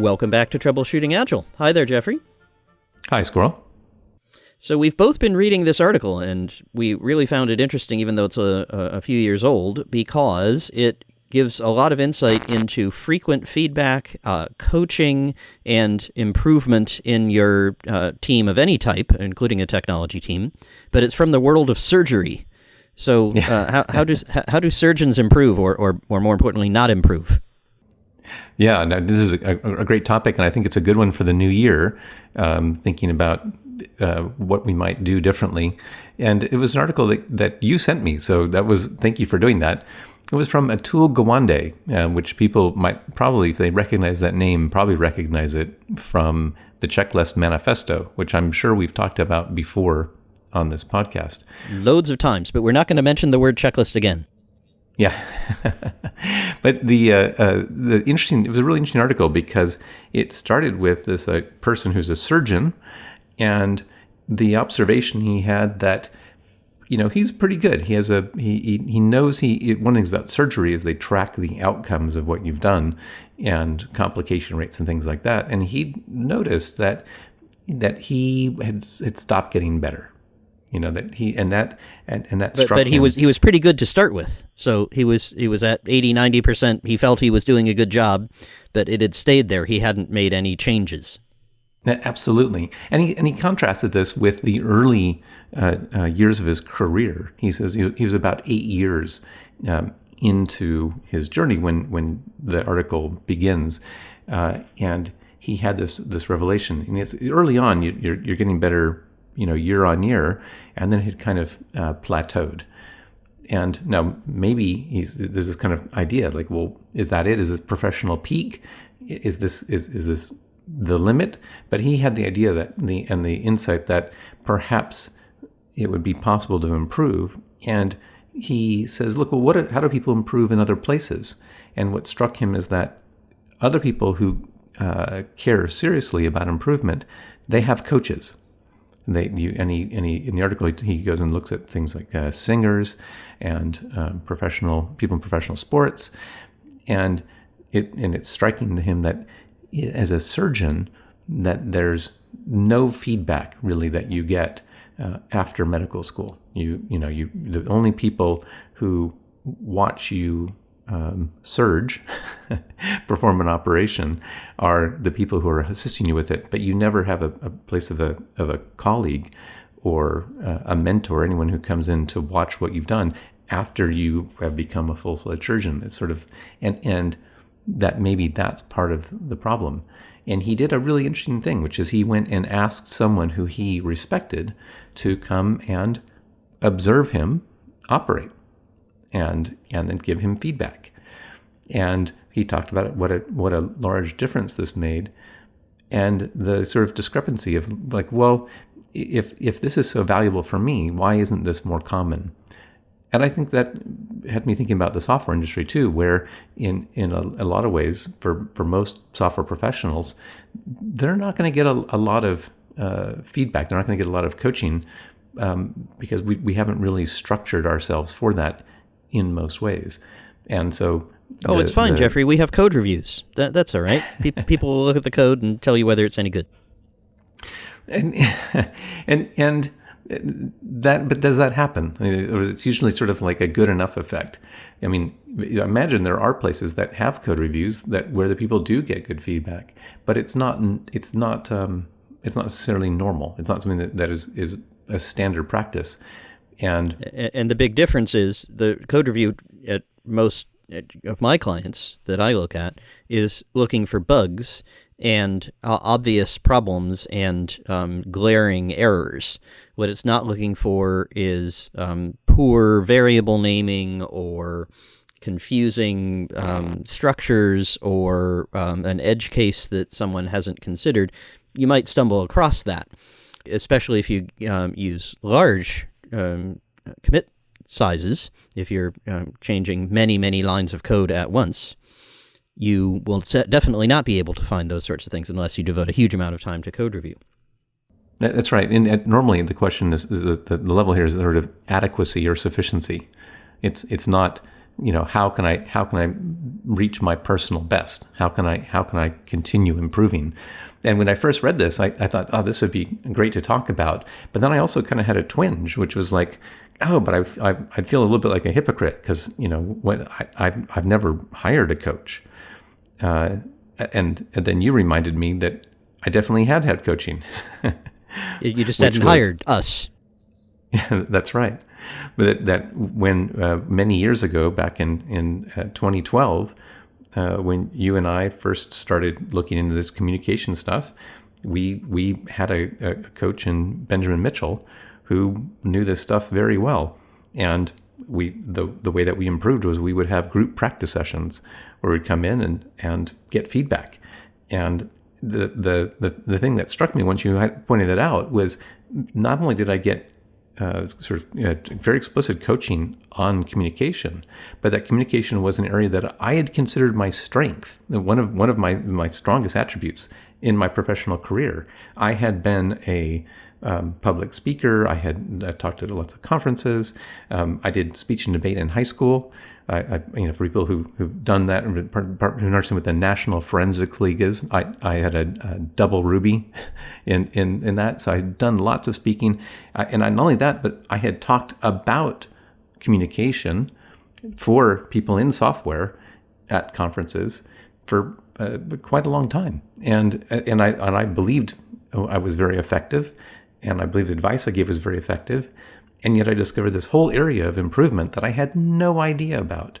Welcome back to Troubleshooting Agile. Hi there, Jeffrey. Hi, Squirrel. So we've both been reading this article, and we really found it interesting, even though it's a, a few years old, because it gives a lot of insight into frequent feedback, uh, coaching, and improvement in your uh, team of any type, including a technology team. But it's from the world of surgery. So uh, how, how, does, how do surgeons improve, or, or, or more importantly, not improve? Yeah, no, this is a, a, great topic, and I think it's a good one for the new year. Um, thinking about uh, what we might do differently, and it was an article that, that you sent me, so that was thank you for doing that. It was from Atul Gawande, uh, which people might probably, if they recognize that name, probably recognize it from the Checklist Manifesto, which I'm sure we've talked about before on this podcast. Loads of times, but we're not going to mention the word checklist again. Yeah, but the uh, uh, the interesting it was a really interesting article because it started with this uh, person who's a surgeon, and the observation he had that you know he's pretty good. He has a he he, he knows he one things about surgery is they track the outcomes of what you've done and complication rates and things like that. And he noticed that that he had had stopped getting better. You know that he and that and, and that but, struck but he him. was he was pretty good to start with. So he was he was at 80 90%. He felt he was doing a good job, but it had stayed there. He hadn't made any changes. Absolutely, and he and he contrasted this with the early uh, uh, years of his career. He says he, he was about eight years um, into his journey when when the article begins, uh, and he had this this revelation. And it's early on, you, you're you're getting better, you know, year on year, and then it kind of uh, plateaued. And now maybe there's this kind of idea like, well, is that it? Is this professional peak? Is this is is this the limit, but he had the idea that the and the insight that perhaps it would be possible to improve. And he says, "Look, well, what? How do people improve in other places?" And what struck him is that other people who uh, care seriously about improvement, they have coaches. They you, and he, in the article he goes and looks at things like uh, singers and uh, professional people in professional sports, and it and it's striking to him that as a surgeon that there's no feedback really that you get uh, after medical school. You you know you the only people who watch you um, surge perform an operation are the people who are assisting you with it, but you never have a, a place of a of a colleague or uh, a mentor, anyone who comes in to watch what you've done after you have become a full fledged surgeon. It's sort of and and that maybe that's part of the problem. And he did a really interesting thing, which is he went and asked someone who he respected to come and observe him operate and and then give him feedback. And he talked about what a what a large difference this made and the sort of discrepancy of like, well, if if this is so valuable for me, why isn't this more common? And I think that had me thinking about the software industry too, where in in a, a lot of ways, for for most software professionals, they're not going to get a, a, lot of uh, feedback. They're not going to get a lot of coaching um, because we we haven't really structured ourselves for that in most ways. And so, oh, the, it's fine, the, Jeffrey. We have code reviews. That that's all right. People will look at the code and tell you whether it's any good. And and and that but does that happen I mean, it's usually sort of like a good enough effect i mean imagine there are places that have code reviews that where the people do get good feedback but it's not it's not um, it's not necessarily normal it's not something that, that is is a standard practice and and the big difference is the code review at most of my clients that I look at is looking for bugs and uh, obvious problems and um, glaring errors. What it's not looking for is um, poor variable naming or confusing um, structures or um, an edge case that someone hasn't considered. You might stumble across that, especially if you um, use large um, commit sizes. If you're changing many, many lines of code at once you will definitely not be able to find those sorts of things unless you devote a huge amount of time to code review. That's right. And normally the question is the, the level here is sort of adequacy or sufficiency. It's it's not you know, how can I how can I reach my personal best? How can I how can I continue improving? And when I first read this, I, I thought, oh, this would be great to talk about. But then I also kind of had a twinge, which was like, oh, but I, I, would feel a little bit like a hypocrite because, you know, when I, I, I've never hired a coach. Uh, and, and then you reminded me that I definitely had had coaching. you just hadn't was, hired us. Yeah, that's right. But that when uh, many years ago, back in, in uh, 2012, uh, when you and I first started looking into this communication stuff, we we had a, a, coach in Benjamin Mitchell who knew this stuff very well, and we the the way that we improved was we would have group practice sessions where we'd come in and and get feedback, and the the the, the thing that struck me once you pointed that out was not only did I get uh, sort of you know, very explicit coaching on communication, but that communication was an area that I had considered my strength, one of one of my my strongest attributes in my professional career. I had been a um, public speaker. I had uh, talked at lots of conferences. Um, I did speech and debate in high school. I, I, you know, for people who, who've done that, who understand what the National Forensics League is, I, I had a, a double Ruby in, in, in that. So I had done lots of speaking. Uh, and not only that, but I had talked about communication for people in software at conferences for uh, quite a long time. And, and, I, and I believed I was very effective and I believe the advice I gave was very effective. And yet I discovered this whole area of improvement that I had no idea about.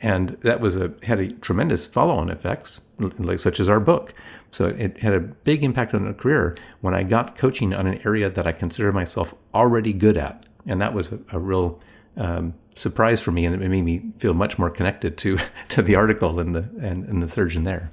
And that was a had a tremendous follow-on effects, like such as our book. So it had a big impact on my career when I got coaching on an area that I consider myself already good at, and that was a, a real um, surprise for me, and it made me feel much more connected to to the article and the and, and the surgeon there.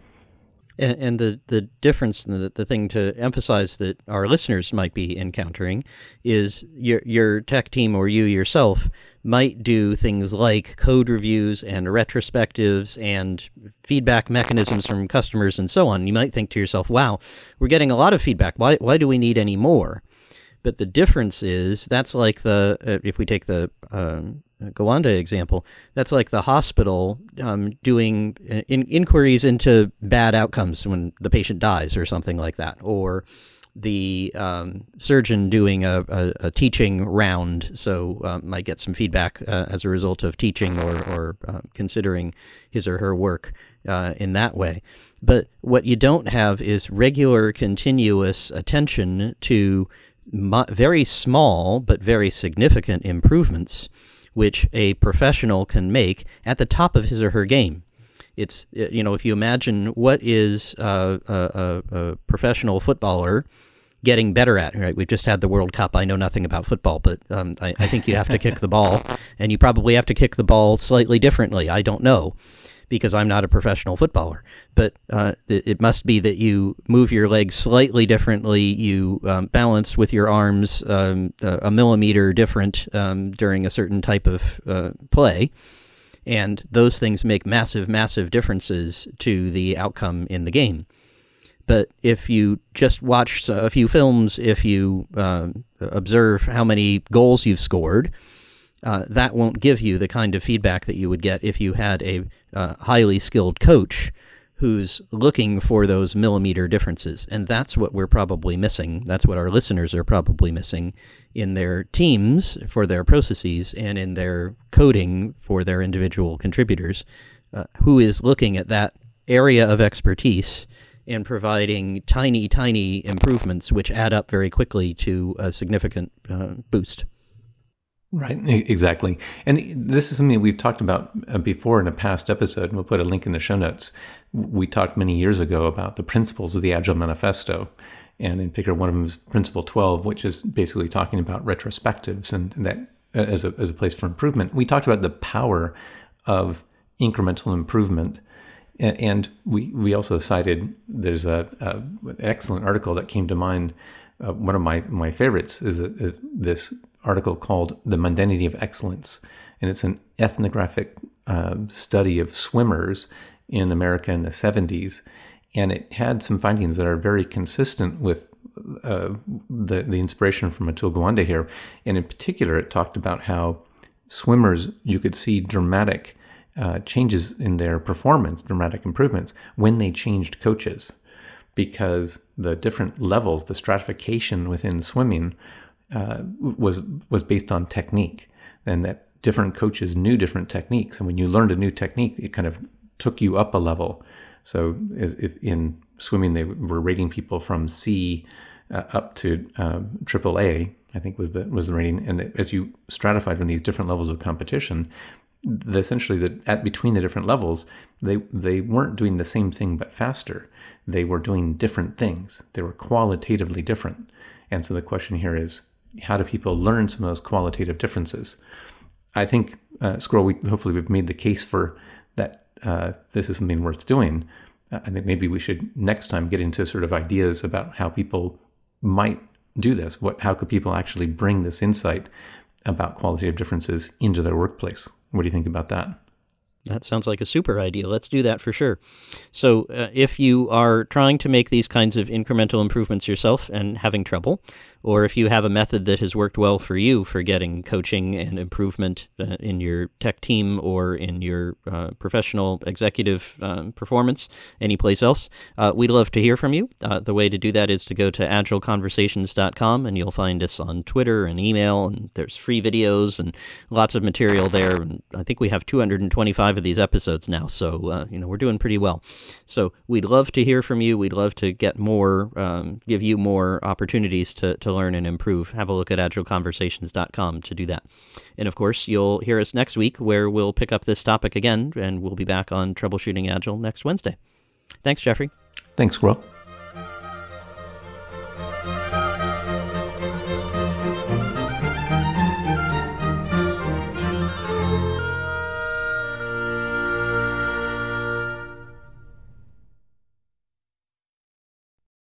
And, and the, the difference, the, the thing to emphasize that our listeners might be encountering is your, your tech team or you yourself might do things like code reviews and retrospectives and feedback mechanisms from customers and so on. You might think to yourself, wow, we're getting a lot of feedback. Why, why do we need any more? But the difference is that's like the, uh, if we take the um, Gawande example, that's like the hospital um, doing uh, in- inquiries into bad outcomes when the patient dies or something like that, or the um, surgeon doing a, a, a, teaching round, so um, might get some feedback uh, as a result of teaching or, or uh, considering his or her work uh, in that way. But what you don't have is regular, continuous attention to mo- very small but very significant improvements which a professional can make at the top of his or her game. It's, uh, you know, if you imagine what is uh, a, a, professional footballer getting better at, right? We've just had the World Cup. I know nothing about football, but um, I, I think you have to kick the ball, and you probably have to kick the ball slightly differently. I don't know because I'm not a professional footballer. But uh, it, it, must be that you move your legs slightly differently. You um, balance with your arms um, a millimeter different um, during a certain type of uh, play. And those things make massive, massive differences to the outcome in the game. But if you just watch a few films, if you uh, observe how many goals you've scored, uh, that won't give you the kind of feedback that you would get if you had a uh, highly skilled coach who's looking for those millimeter differences. And that's what we're probably missing. That's what our listeners are probably missing in their teams for their processes and in their coding for their individual contributors, uh, who is looking at that area of expertise and providing tiny, tiny improvements which add up very quickly to a significant uh, boost. Right, exactly. And this is something we've talked about uh, before in a past episode, and we'll put a link in the show notes. We talked many years ago about the principles of the Agile Manifesto. And in particular, one of them is Principle 12, which is basically talking about retrospectives and that uh, as a, as a place for improvement. We talked about the power of incremental improvement. And we, we also cited there's a, a an excellent article that came to mind. Uh, one of my, my favorites is, is this article called The Mundanity of Excellence. And it's an ethnographic uh, study of swimmers in America in the 70s. And it had some findings that are very consistent with uh, the, the inspiration from Atul Gawande here. And in particular, it talked about how swimmers, you could see dramatic uh, changes in their performance, dramatic improvements, when they changed coaches, because the different levels, the stratification within swimming, uh, was was based on technique, and that different coaches knew different techniques, and when you learned a new technique, it kind of took you up a level. So, if in swimming they were rating people from C uh, up to um, triple A, I think was the was the rating. And as you stratified from these different levels of competition, the, essentially the at between the different levels, they they weren't doing the same thing but faster. They were doing different things. They were qualitatively different. And so the question here is, how do people learn some of those qualitative differences? I think uh, Squirrel. We, hopefully, we've made the case for that. Uh, this is something worth doing. I think maybe we should next time get into sort of ideas about how people might do this? What, how could people actually bring this insight about qualitative differences into their workplace? What do you think about that? That sounds like a super idea. Let's do that for sure. So, uh, if you are trying to make these kinds of incremental improvements yourself and having trouble, or if you have a method that has worked well for you for getting coaching and improvement uh, in your tech team or in your uh, professional executive um, performance, anyplace else, uh, we'd love to hear from you. Uh, the way to do that is to go to agileconversations.com and you'll find us on Twitter and email, and there's free videos and lots of material there. And I think we have 225 of these episodes now, so uh, you know we're doing pretty well. So we'd love to hear from you. We'd love to get more, um, give you more opportunities to, to learn and improve, have a look at agileconversations.com to do that. And of course, you'll hear us next week where we'll pick up this topic again and we'll be back on Troubleshooting Agile next Wednesday. Thanks, Jeffrey. Thanks, Squirrel.